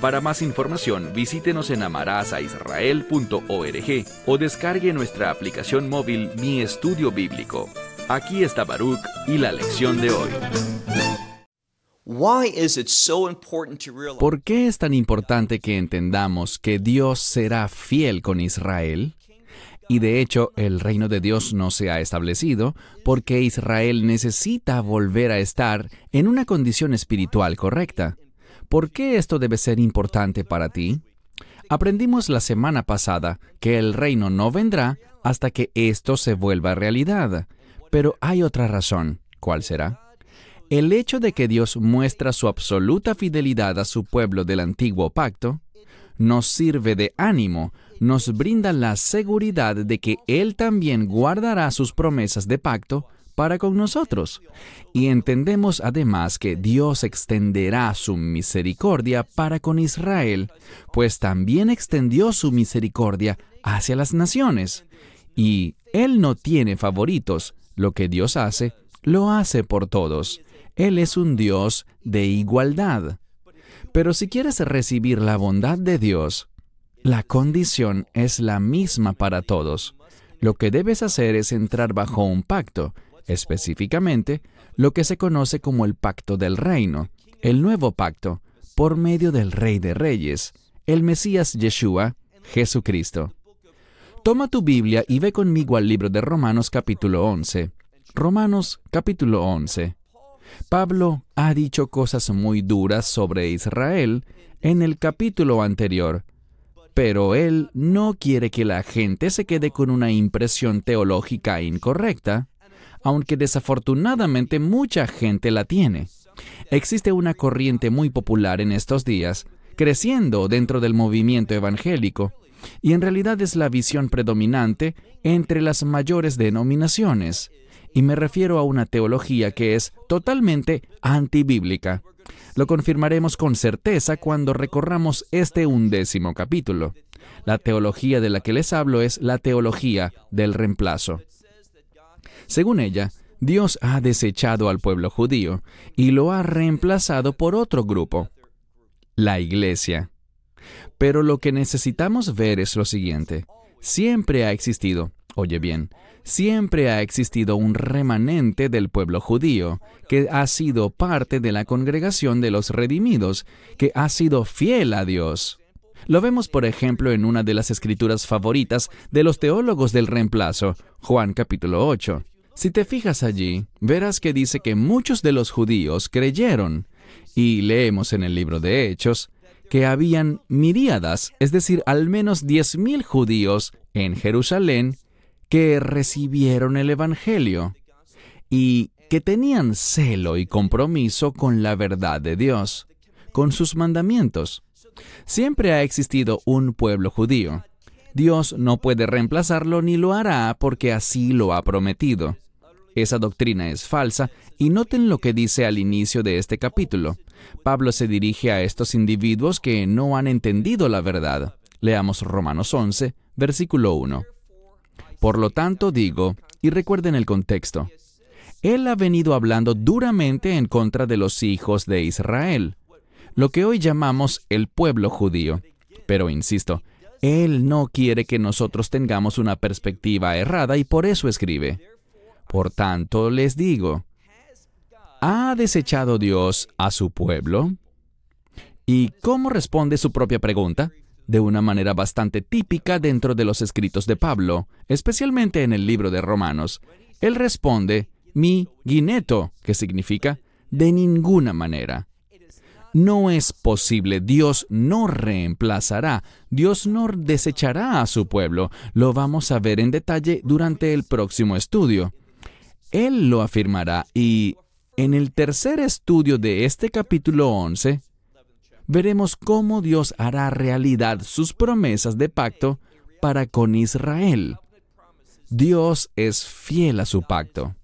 Para más información, visítenos en amarazaisrael.org o descargue nuestra aplicación móvil Mi Estudio Bíblico. Aquí está Baruch y la lección de hoy. ¿Por qué es tan importante que entendamos que Dios será fiel con Israel? Y de hecho, el reino de Dios no se ha establecido porque Israel necesita volver a estar en una condición espiritual correcta. ¿Por qué esto debe ser importante para ti? Aprendimos la semana pasada que el reino no vendrá hasta que esto se vuelva realidad. Pero hay otra razón. ¿Cuál será? El hecho de que Dios muestra su absoluta fidelidad a su pueblo del antiguo pacto nos sirve de ánimo nos brinda la seguridad de que Él también guardará sus promesas de pacto para con nosotros. Y entendemos además que Dios extenderá su misericordia para con Israel, pues también extendió su misericordia hacia las naciones. Y Él no tiene favoritos. Lo que Dios hace, lo hace por todos. Él es un Dios de igualdad. Pero si quieres recibir la bondad de Dios, la condición es la misma para todos. Lo que debes hacer es entrar bajo un pacto, específicamente lo que se conoce como el pacto del reino, el nuevo pacto, por medio del Rey de Reyes, el Mesías Yeshua, Jesucristo. Toma tu Biblia y ve conmigo al libro de Romanos capítulo 11. Romanos capítulo 11. Pablo ha dicho cosas muy duras sobre Israel en el capítulo anterior, pero él no quiere que la gente se quede con una impresión teológica incorrecta, aunque desafortunadamente mucha gente la tiene. Existe una corriente muy popular en estos días, creciendo dentro del movimiento evangélico, y en realidad es la visión predominante entre las mayores denominaciones, y me refiero a una teología que es totalmente antibíblica. Lo confirmaremos con certeza cuando recorramos este undécimo capítulo. La teología de la que les hablo es la teología del reemplazo. Según ella, Dios ha desechado al pueblo judío y lo ha reemplazado por otro grupo, la iglesia. Pero lo que necesitamos ver es lo siguiente. Siempre ha existido, oye bien, siempre ha existido un remanente del pueblo judío, que ha sido parte de la congregación de los redimidos, que ha sido fiel a Dios. Lo vemos, por ejemplo, en una de las escrituras favoritas de los teólogos del reemplazo, Juan capítulo 8. Si te fijas allí, verás que dice que muchos de los judíos creyeron, y leemos en el libro de Hechos, que habían miríadas, es decir, al menos diez mil judíos en Jerusalén que recibieron el Evangelio y que tenían celo y compromiso con la verdad de Dios, con sus mandamientos. Siempre ha existido un pueblo judío. Dios no puede reemplazarlo ni lo hará porque así lo ha prometido. Esa doctrina es falsa y noten lo que dice al inicio de este capítulo. Pablo se dirige a estos individuos que no han entendido la verdad. Leamos Romanos 11, versículo 1. Por lo tanto digo, y recuerden el contexto, Él ha venido hablando duramente en contra de los hijos de Israel, lo que hoy llamamos el pueblo judío. Pero insisto, Él no quiere que nosotros tengamos una perspectiva errada y por eso escribe. Por tanto, les digo, ¿ha desechado Dios a su pueblo? ¿Y cómo responde su propia pregunta? de una manera bastante típica dentro de los escritos de Pablo, especialmente en el libro de Romanos. Él responde, mi guineto, que significa de ninguna manera. No es posible, Dios no reemplazará, Dios no desechará a su pueblo. Lo vamos a ver en detalle durante el próximo estudio. Él lo afirmará y en el tercer estudio de este capítulo 11, veremos cómo Dios hará realidad sus promesas de pacto para con Israel. Dios es fiel a su pacto.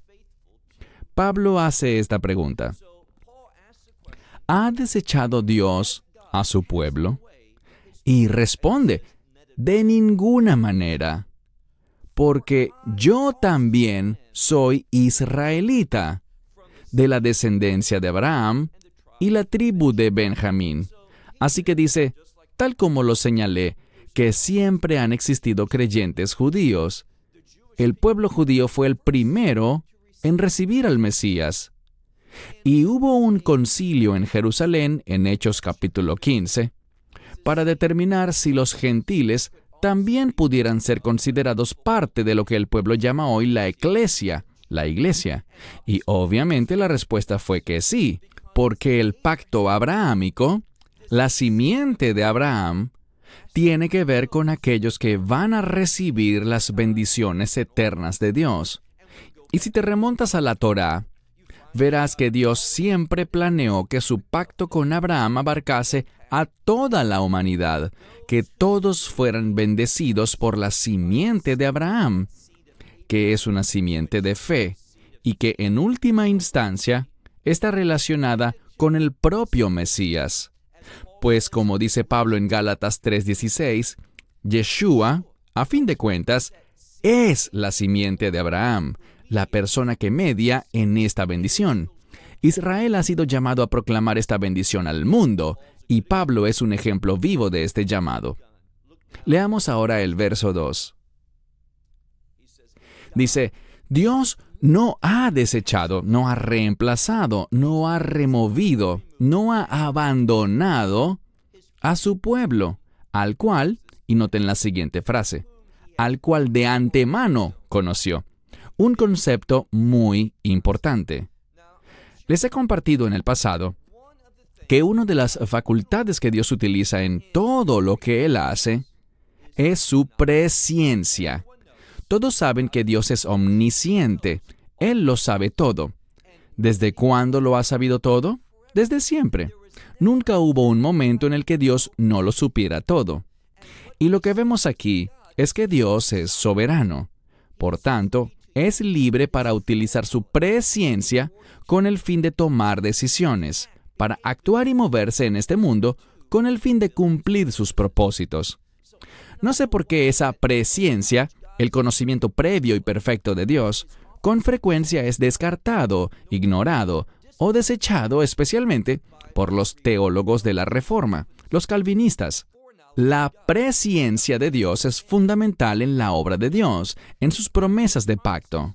Pablo hace esta pregunta. ¿Ha desechado Dios a su pueblo? Y responde, de ninguna manera, porque yo también soy israelita, de la descendencia de Abraham y la tribu de Benjamín. Así que dice, tal como lo señalé, que siempre han existido creyentes judíos. El pueblo judío fue el primero en recibir al Mesías. Y hubo un concilio en Jerusalén, en Hechos capítulo 15, para determinar si los gentiles también pudieran ser considerados parte de lo que el pueblo llama hoy la eclesia, la iglesia. Y obviamente la respuesta fue que sí, porque el pacto abrahámico, la simiente de Abraham, tiene que ver con aquellos que van a recibir las bendiciones eternas de Dios. Y si te remontas a la Torah, verás que Dios siempre planeó que su pacto con Abraham abarcase a toda la humanidad, que todos fueran bendecidos por la simiente de Abraham, que es una simiente de fe, y que en última instancia está relacionada con el propio Mesías. Pues como dice Pablo en Gálatas 3:16, Yeshua, a fin de cuentas, es la simiente de Abraham, la persona que media en esta bendición. Israel ha sido llamado a proclamar esta bendición al mundo, y Pablo es un ejemplo vivo de este llamado. Leamos ahora el verso 2. Dice, Dios no ha desechado, no ha reemplazado, no ha removido, no ha abandonado a su pueblo, al cual, y noten la siguiente frase, al cual de antemano conoció. Un concepto muy importante. Les he compartido en el pasado que una de las facultades que Dios utiliza en todo lo que Él hace es su presciencia. Todos saben que Dios es omnisciente. Él lo sabe todo. ¿Desde cuándo lo ha sabido todo? Desde siempre. Nunca hubo un momento en el que Dios no lo supiera todo. Y lo que vemos aquí es que Dios es soberano. Por tanto, es libre para utilizar su presciencia con el fin de tomar decisiones, para actuar y moverse en este mundo con el fin de cumplir sus propósitos. No sé por qué esa presciencia el conocimiento previo y perfecto de Dios con frecuencia es descartado, ignorado o desechado especialmente por los teólogos de la Reforma, los calvinistas. La presciencia de Dios es fundamental en la obra de Dios, en sus promesas de pacto.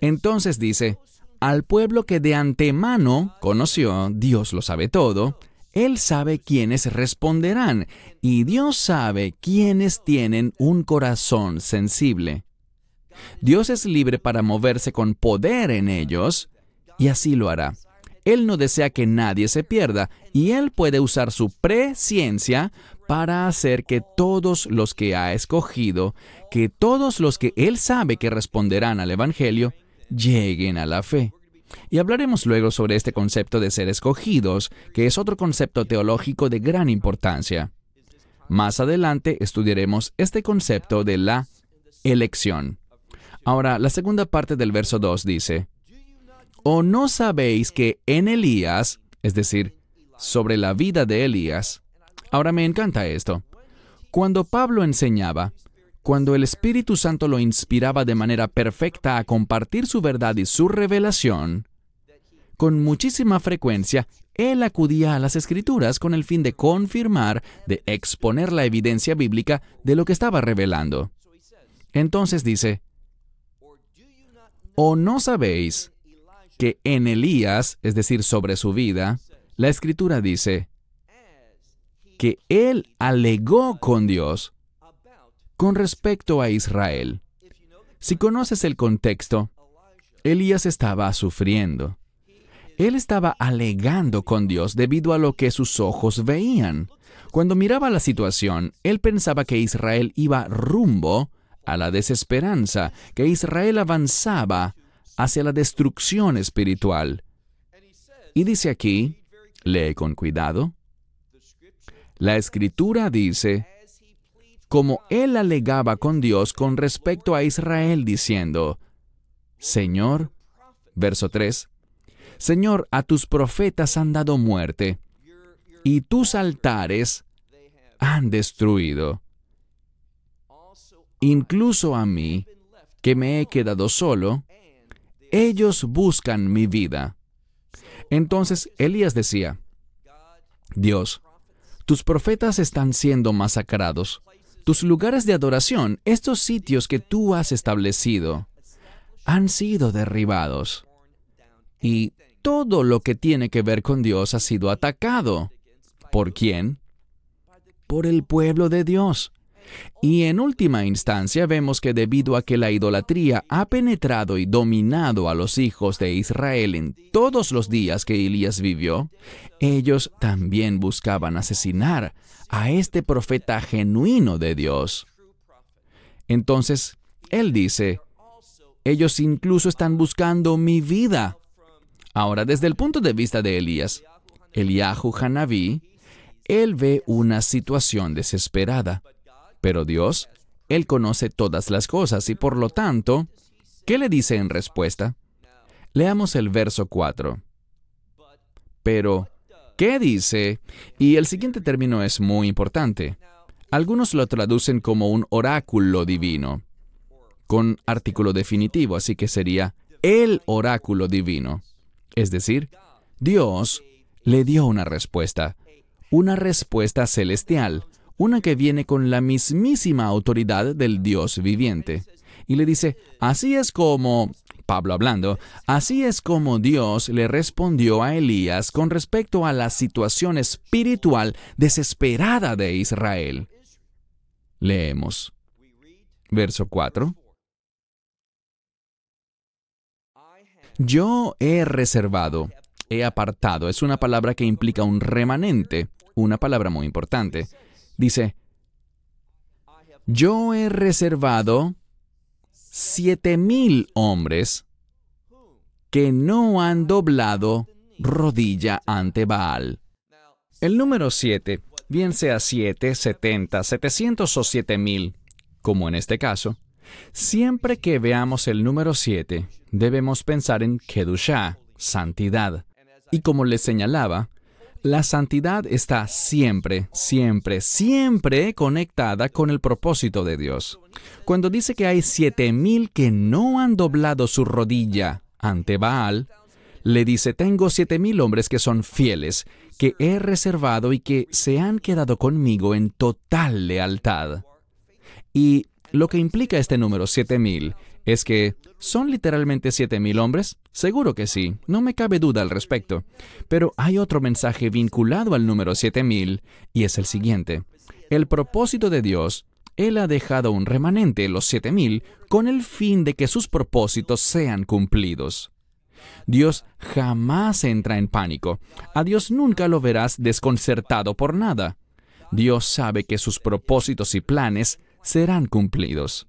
Entonces dice, al pueblo que de antemano conoció, Dios lo sabe todo, él sabe quiénes responderán y Dios sabe quiénes tienen un corazón sensible. Dios es libre para moverse con poder en ellos y así lo hará. Él no desea que nadie se pierda y Él puede usar su presciencia para hacer que todos los que ha escogido, que todos los que Él sabe que responderán al Evangelio, lleguen a la fe. Y hablaremos luego sobre este concepto de ser escogidos, que es otro concepto teológico de gran importancia. Más adelante estudiaremos este concepto de la elección. Ahora, la segunda parte del verso 2 dice, ¿O no sabéis que en Elías, es decir, sobre la vida de Elías, ahora me encanta esto, cuando Pablo enseñaba, cuando el Espíritu Santo lo inspiraba de manera perfecta a compartir su verdad y su revelación, con muchísima frecuencia, él acudía a las escrituras con el fin de confirmar, de exponer la evidencia bíblica de lo que estaba revelando. Entonces dice, ¿o no sabéis que en Elías, es decir, sobre su vida, la escritura dice que él alegó con Dios con respecto a Israel. Si conoces el contexto, Elías estaba sufriendo. Él estaba alegando con Dios debido a lo que sus ojos veían. Cuando miraba la situación, él pensaba que Israel iba rumbo a la desesperanza, que Israel avanzaba hacia la destrucción espiritual. Y dice aquí, lee con cuidado, La escritura dice, como él alegaba con Dios con respecto a Israel, diciendo, Señor, verso 3, Señor, a tus profetas han dado muerte, y tus altares han destruido. Incluso a mí, que me he quedado solo, ellos buscan mi vida. Entonces Elías decía, Dios, tus profetas están siendo masacrados. Tus lugares de adoración, estos sitios que tú has establecido, han sido derribados. Y todo lo que tiene que ver con Dios ha sido atacado. ¿Por quién? Por el pueblo de Dios. Y en última instancia vemos que debido a que la idolatría ha penetrado y dominado a los hijos de Israel en todos los días que Elías vivió, ellos también buscaban asesinar a este profeta genuino de Dios. Entonces, él dice, ellos incluso están buscando mi vida. Ahora, desde el punto de vista de Elías, Eliahu Hanabí, él ve una situación desesperada. Pero Dios, Él conoce todas las cosas y por lo tanto, ¿qué le dice en respuesta? Leamos el verso 4. Pero, ¿qué dice? Y el siguiente término es muy importante. Algunos lo traducen como un oráculo divino, con artículo definitivo, así que sería el oráculo divino. Es decir, Dios le dio una respuesta, una respuesta celestial, una que viene con la mismísima autoridad del Dios viviente. Y le dice, así es como, Pablo hablando, así es como Dios le respondió a Elías con respecto a la situación espiritual desesperada de Israel. Leemos. Verso 4. Yo he reservado, he apartado, es una palabra que implica un remanente, una palabra muy importante. Dice, yo he reservado siete mil hombres que no han doblado rodilla ante Baal. El número siete, bien sea siete, setenta, setecientos o siete mil, como en este caso, siempre que veamos el número siete, debemos pensar en Kedushah, santidad. Y como les señalaba, la santidad está siempre, siempre, siempre conectada con el propósito de Dios. Cuando dice que hay siete mil que no han doblado su rodilla ante Baal, le dice, tengo siete mil hombres que son fieles, que he reservado y que se han quedado conmigo en total lealtad. Y lo que implica este número siete mil es que ¿son literalmente siete mil hombres? Seguro que sí, no me cabe duda al respecto. Pero hay otro mensaje vinculado al número siete mil, y es el siguiente. El propósito de Dios, Él ha dejado un remanente, los siete mil, con el fin de que sus propósitos sean cumplidos. Dios jamás entra en pánico. A Dios nunca lo verás desconcertado por nada. Dios sabe que sus propósitos y planes serán cumplidos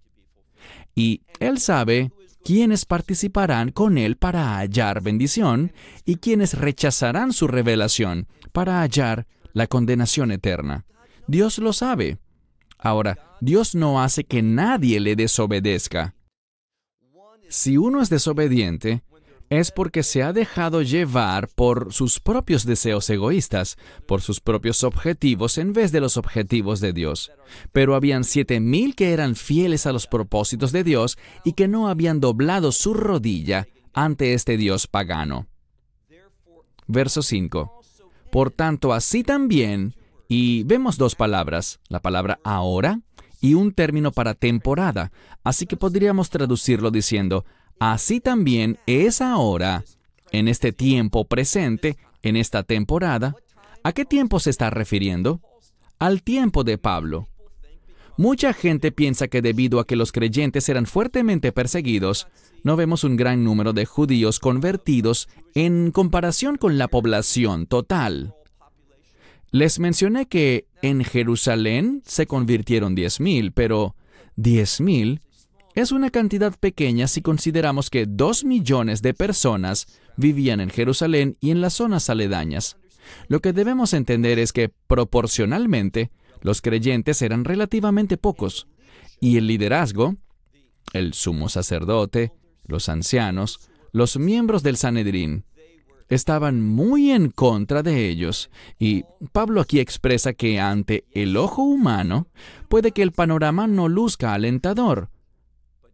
y Él sabe quiénes participarán con Él para hallar bendición y quiénes rechazarán su revelación para hallar la condenación eterna. Dios lo sabe. Ahora, Dios no hace que nadie le desobedezca. Si uno es desobediente, es porque se ha dejado llevar por sus propios deseos egoístas, por sus propios objetivos en vez de los objetivos de Dios. Pero habían siete mil que eran fieles a los propósitos de Dios y que no habían doblado su rodilla ante este Dios pagano. Verso 5. Por tanto, así también, y vemos dos palabras, la palabra ahora y un término para temporada, así que podríamos traducirlo diciendo, Así también es ahora, en este tiempo presente, en esta temporada. ¿A qué tiempo se está refiriendo? Al tiempo de Pablo. Mucha gente piensa que debido a que los creyentes eran fuertemente perseguidos, no vemos un gran número de judíos convertidos en comparación con la población total. Les mencioné que en Jerusalén se convirtieron 10.000, pero 10.000 es una cantidad pequeña si consideramos que dos millones de personas vivían en Jerusalén y en las zonas aledañas. Lo que debemos entender es que proporcionalmente los creyentes eran relativamente pocos y el liderazgo, el sumo sacerdote, los ancianos, los miembros del Sanedrín, estaban muy en contra de ellos. Y Pablo aquí expresa que ante el ojo humano puede que el panorama no luzca alentador,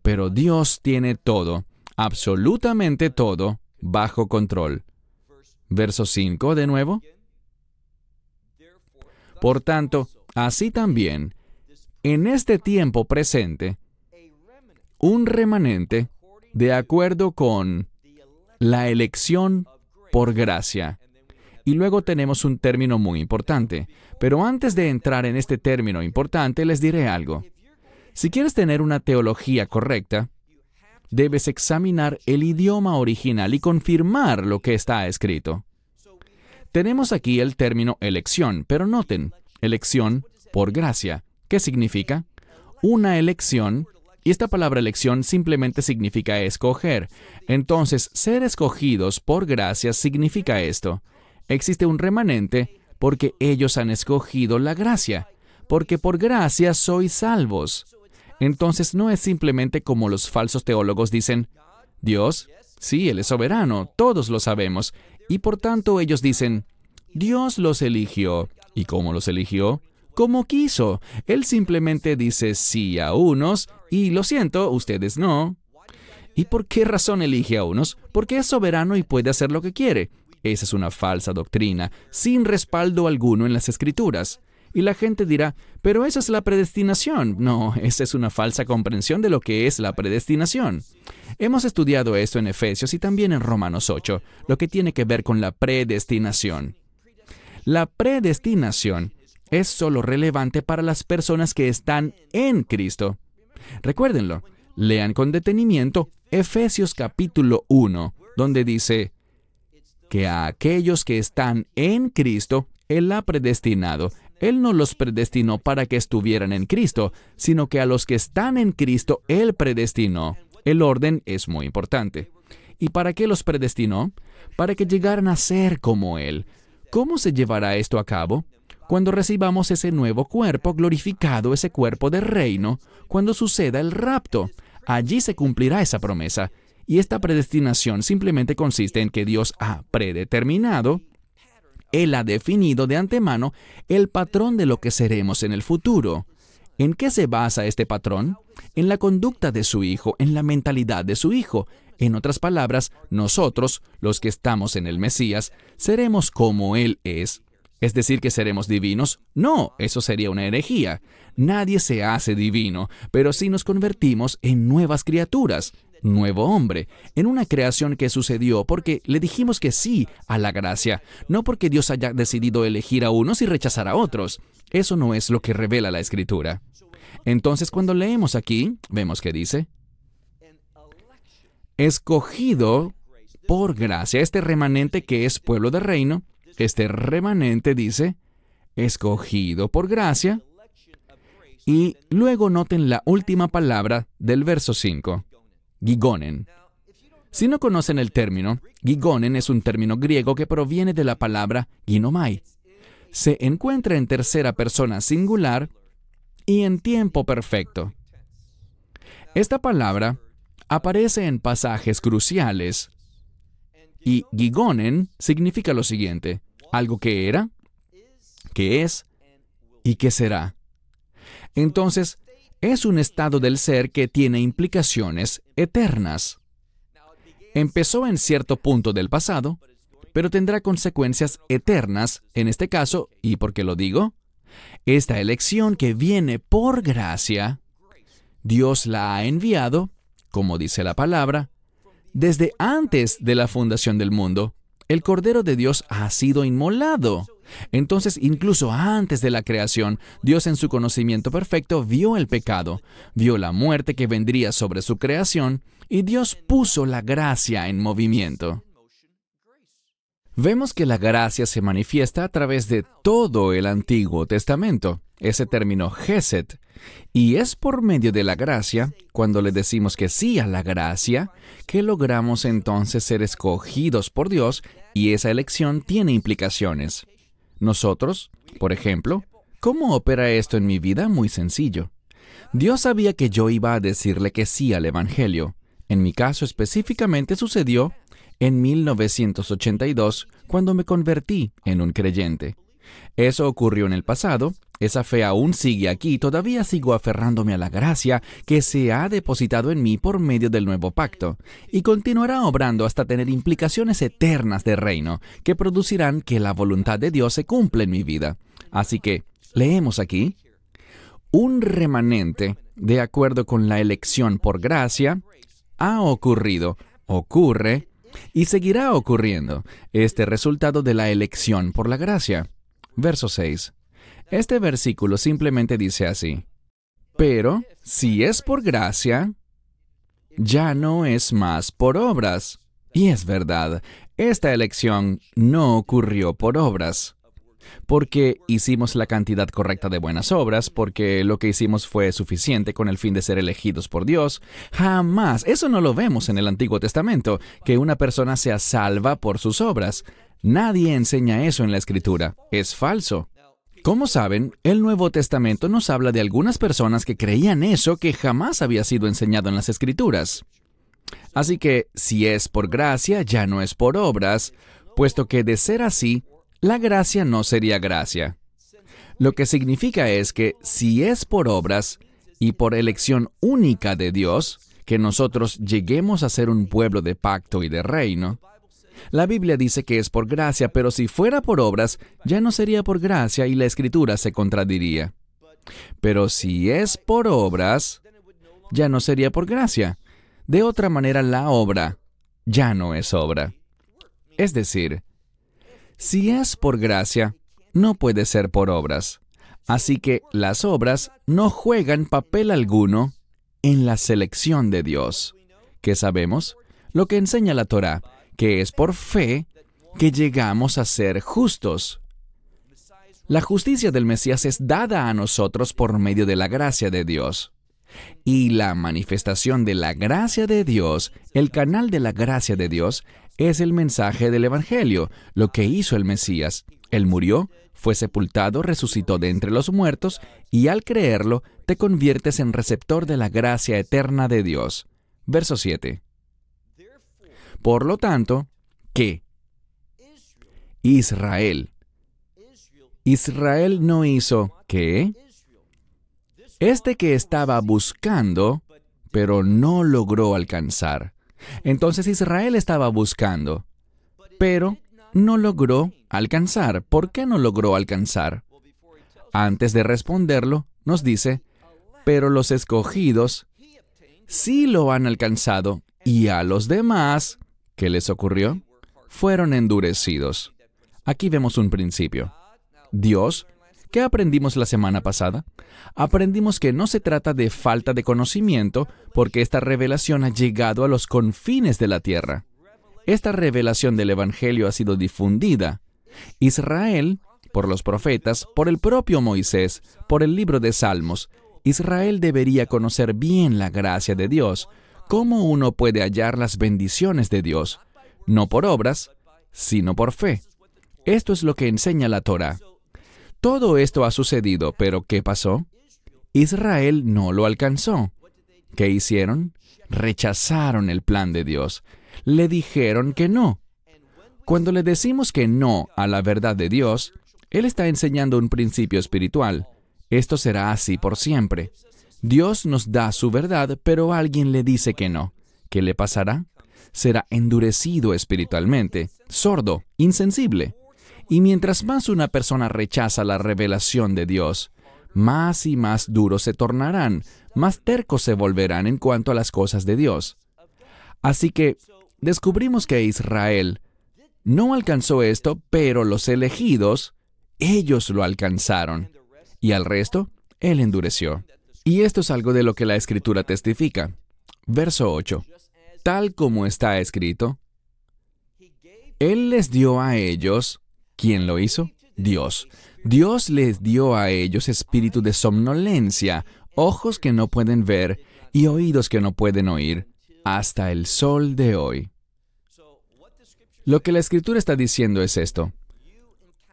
pero Dios tiene todo, absolutamente todo, bajo control. Verso 5 de nuevo. Por tanto, así también, en este tiempo presente, un remanente, de acuerdo con la elección por gracia. Y luego tenemos un término muy importante. Pero antes de entrar en este término importante, les diré algo. Si quieres tener una teología correcta, debes examinar el idioma original y confirmar lo que está escrito. Tenemos aquí el término elección, pero noten, elección por gracia. ¿Qué significa? Una elección, y esta palabra elección simplemente significa escoger. Entonces, ser escogidos por gracia significa esto. Existe un remanente porque ellos han escogido la gracia, porque por gracia sois salvos. Entonces no es simplemente como los falsos teólogos dicen, Dios, sí, Él es soberano, todos lo sabemos, y por tanto ellos dicen, Dios los eligió. ¿Y cómo los eligió? Como quiso. Él simplemente dice sí a unos y lo siento, ustedes no. ¿Y por qué razón elige a unos? Porque es soberano y puede hacer lo que quiere. Esa es una falsa doctrina, sin respaldo alguno en las escrituras. Y la gente dirá, pero esa es la predestinación. No, esa es una falsa comprensión de lo que es la predestinación. Hemos estudiado esto en Efesios y también en Romanos 8, lo que tiene que ver con la predestinación. La predestinación es solo relevante para las personas que están en Cristo. Recuérdenlo, lean con detenimiento Efesios capítulo 1, donde dice que a aquellos que están en Cristo, Él ha predestinado él no los predestinó para que estuvieran en Cristo, sino que a los que están en Cristo Él predestinó. El orden es muy importante. ¿Y para qué los predestinó? Para que llegaran a ser como Él. ¿Cómo se llevará esto a cabo? Cuando recibamos ese nuevo cuerpo glorificado, ese cuerpo de reino, cuando suceda el rapto. Allí se cumplirá esa promesa. Y esta predestinación simplemente consiste en que Dios ha predeterminado él ha definido de antemano el patrón de lo que seremos en el futuro. ¿En qué se basa este patrón? En la conducta de su Hijo, en la mentalidad de su Hijo. En otras palabras, nosotros, los que estamos en el Mesías, seremos como Él es. ¿Es decir que seremos divinos? No, eso sería una herejía. Nadie se hace divino, pero sí nos convertimos en nuevas criaturas nuevo hombre, en una creación que sucedió porque le dijimos que sí a la gracia, no porque Dios haya decidido elegir a unos y rechazar a otros. Eso no es lo que revela la escritura. Entonces cuando leemos aquí, vemos que dice, escogido por gracia, este remanente que es pueblo de reino, este remanente dice, escogido por gracia, y luego noten la última palabra del verso 5 gigonen. Si no conocen el término, gigonen es un término griego que proviene de la palabra ginomai. Se encuentra en tercera persona singular y en tiempo perfecto. Esta palabra aparece en pasajes cruciales y gigonen significa lo siguiente, algo que era, que es y que será. Entonces, es un estado del ser que tiene implicaciones eternas. Empezó en cierto punto del pasado, pero tendrá consecuencias eternas en este caso, ¿y por qué lo digo? Esta elección que viene por gracia, Dios la ha enviado, como dice la palabra, desde antes de la fundación del mundo. El Cordero de Dios ha sido inmolado. Entonces, incluso antes de la creación, Dios en su conocimiento perfecto vio el pecado, vio la muerte que vendría sobre su creación, y Dios puso la gracia en movimiento. Vemos que la gracia se manifiesta a través de todo el Antiguo Testamento. Ese término Geset, y es por medio de la gracia, cuando le decimos que sí a la gracia, que logramos entonces ser escogidos por Dios y esa elección tiene implicaciones. Nosotros, por ejemplo, ¿cómo opera esto en mi vida? Muy sencillo. Dios sabía que yo iba a decirle que sí al Evangelio. En mi caso específicamente sucedió en 1982, cuando me convertí en un creyente. Eso ocurrió en el pasado, esa fe aún sigue aquí todavía sigo aferrándome a la gracia que se ha depositado en mí por medio del nuevo pacto, y continuará obrando hasta tener implicaciones eternas de reino, que producirán que la voluntad de Dios se cumpla en mi vida. Así que, leemos aquí, un remanente, de acuerdo con la elección por gracia, ha ocurrido, ocurre y seguirá ocurriendo este resultado de la elección por la gracia. Verso 6. Este versículo simplemente dice así, pero si es por gracia, ya no es más por obras. Y es verdad, esta elección no ocurrió por obras porque hicimos la cantidad correcta de buenas obras, porque lo que hicimos fue suficiente con el fin de ser elegidos por Dios. Jamás, eso no lo vemos en el Antiguo Testamento, que una persona sea salva por sus obras. Nadie enseña eso en la Escritura. Es falso. Como saben, el Nuevo Testamento nos habla de algunas personas que creían eso que jamás había sido enseñado en las Escrituras. Así que, si es por gracia, ya no es por obras, puesto que de ser así, la gracia no sería gracia. Lo que significa es que si es por obras y por elección única de Dios, que nosotros lleguemos a ser un pueblo de pacto y de reino, la Biblia dice que es por gracia, pero si fuera por obras, ya no sería por gracia y la escritura se contradiría. Pero si es por obras, ya no sería por gracia. De otra manera, la obra ya no es obra. Es decir, si es por gracia, no puede ser por obras. Así que las obras no juegan papel alguno en la selección de Dios. ¿Qué sabemos? Lo que enseña la Torah, que es por fe que llegamos a ser justos. La justicia del Mesías es dada a nosotros por medio de la gracia de Dios. Y la manifestación de la gracia de Dios, el canal de la gracia de Dios, es el mensaje del Evangelio, lo que hizo el Mesías. Él murió, fue sepultado, resucitó de entre los muertos, y al creerlo, te conviertes en receptor de la gracia eterna de Dios. Verso 7. Por lo tanto, ¿qué? Israel. Israel no hizo ¿qué? Este que estaba buscando, pero no logró alcanzar. Entonces Israel estaba buscando, pero no logró alcanzar. ¿Por qué no logró alcanzar? Antes de responderlo, nos dice, pero los escogidos sí lo han alcanzado, y a los demás, ¿qué les ocurrió? Fueron endurecidos. Aquí vemos un principio. Dios ¿Qué aprendimos la semana pasada? Aprendimos que no se trata de falta de conocimiento, porque esta revelación ha llegado a los confines de la tierra. Esta revelación del Evangelio ha sido difundida. Israel, por los profetas, por el propio Moisés, por el libro de Salmos, Israel debería conocer bien la gracia de Dios, cómo uno puede hallar las bendiciones de Dios, no por obras, sino por fe. Esto es lo que enseña la Torah. Todo esto ha sucedido, pero ¿qué pasó? Israel no lo alcanzó. ¿Qué hicieron? Rechazaron el plan de Dios. Le dijeron que no. Cuando le decimos que no a la verdad de Dios, Él está enseñando un principio espiritual. Esto será así por siempre. Dios nos da su verdad, pero alguien le dice que no. ¿Qué le pasará? Será endurecido espiritualmente, sordo, insensible. Y mientras más una persona rechaza la revelación de Dios, más y más duros se tornarán, más tercos se volverán en cuanto a las cosas de Dios. Así que descubrimos que Israel no alcanzó esto, pero los elegidos, ellos lo alcanzaron. Y al resto, Él endureció. Y esto es algo de lo que la Escritura testifica. Verso 8. Tal como está escrito, Él les dio a ellos ¿Quién lo hizo? Dios. Dios les dio a ellos espíritu de somnolencia, ojos que no pueden ver y oídos que no pueden oír, hasta el sol de hoy. Lo que la escritura está diciendo es esto.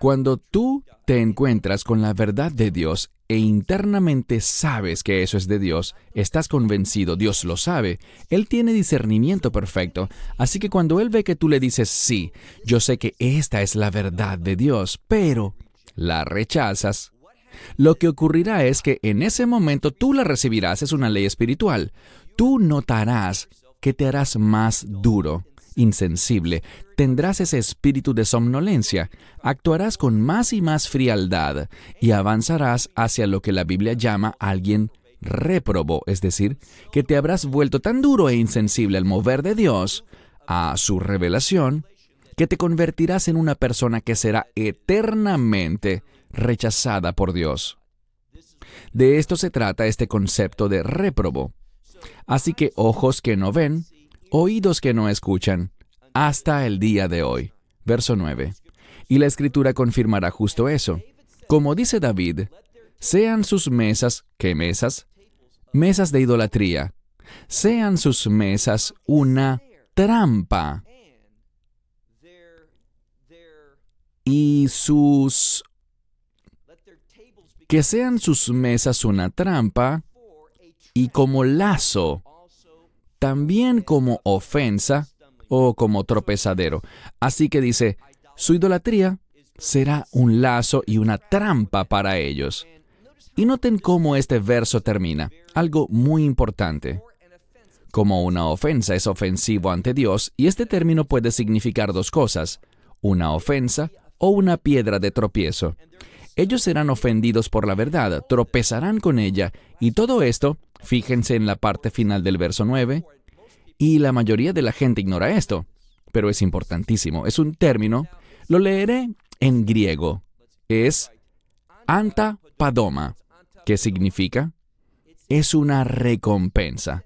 Cuando tú te encuentras con la verdad de Dios e internamente sabes que eso es de Dios, estás convencido, Dios lo sabe, Él tiene discernimiento perfecto, así que cuando Él ve que tú le dices, sí, yo sé que esta es la verdad de Dios, pero la rechazas, lo que ocurrirá es que en ese momento tú la recibirás, es una ley espiritual, tú notarás que te harás más duro, insensible, tendrás ese espíritu de somnolencia, actuarás con más y más frialdad y avanzarás hacia lo que la Biblia llama alguien réprobo, es decir, que te habrás vuelto tan duro e insensible al mover de Dios, a su revelación, que te convertirás en una persona que será eternamente rechazada por Dios. De esto se trata este concepto de réprobo. Así que ojos que no ven, oídos que no escuchan, hasta el día de hoy. Verso 9. Y la escritura confirmará justo eso. Como dice David, sean sus mesas, ¿qué mesas? Mesas de idolatría. Sean sus mesas una trampa. Y sus... Que sean sus mesas una trampa y como lazo también como ofensa o como tropezadero. Así que dice, su idolatría será un lazo y una trampa para ellos. Y noten cómo este verso termina, algo muy importante. Como una ofensa es ofensivo ante Dios, y este término puede significar dos cosas, una ofensa o una piedra de tropiezo. Ellos serán ofendidos por la verdad, tropezarán con ella, y todo esto Fíjense en la parte final del verso 9. Y la mayoría de la gente ignora esto, pero es importantísimo. Es un término, lo leeré en griego. Es anta padoma, ¿Qué significa es una recompensa.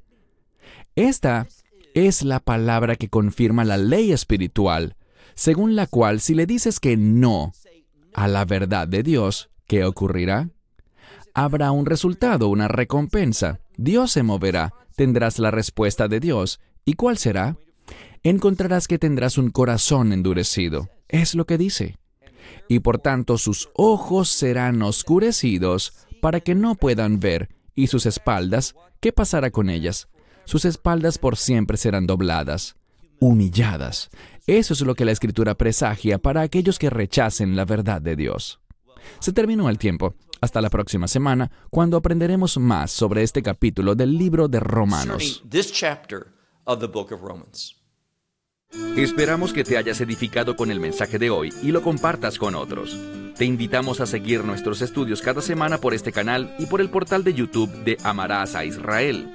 Esta es la palabra que confirma la ley espiritual, según la cual si le dices que no a la verdad de Dios, ¿qué ocurrirá? Habrá un resultado, una recompensa. Dios se moverá, tendrás la respuesta de Dios. ¿Y cuál será? Encontrarás que tendrás un corazón endurecido. Es lo que dice. Y por tanto sus ojos serán oscurecidos para que no puedan ver, y sus espaldas, ¿qué pasará con ellas? Sus espaldas por siempre serán dobladas, humilladas. Eso es lo que la escritura presagia para aquellos que rechacen la verdad de Dios. Se terminó el tiempo. Hasta la próxima semana, cuando aprenderemos más sobre este capítulo del libro de Romanos. Esperamos que te hayas edificado con el mensaje de hoy y lo compartas con otros. Te invitamos a seguir nuestros estudios cada semana por este canal y por el portal de YouTube de Amarás a Israel.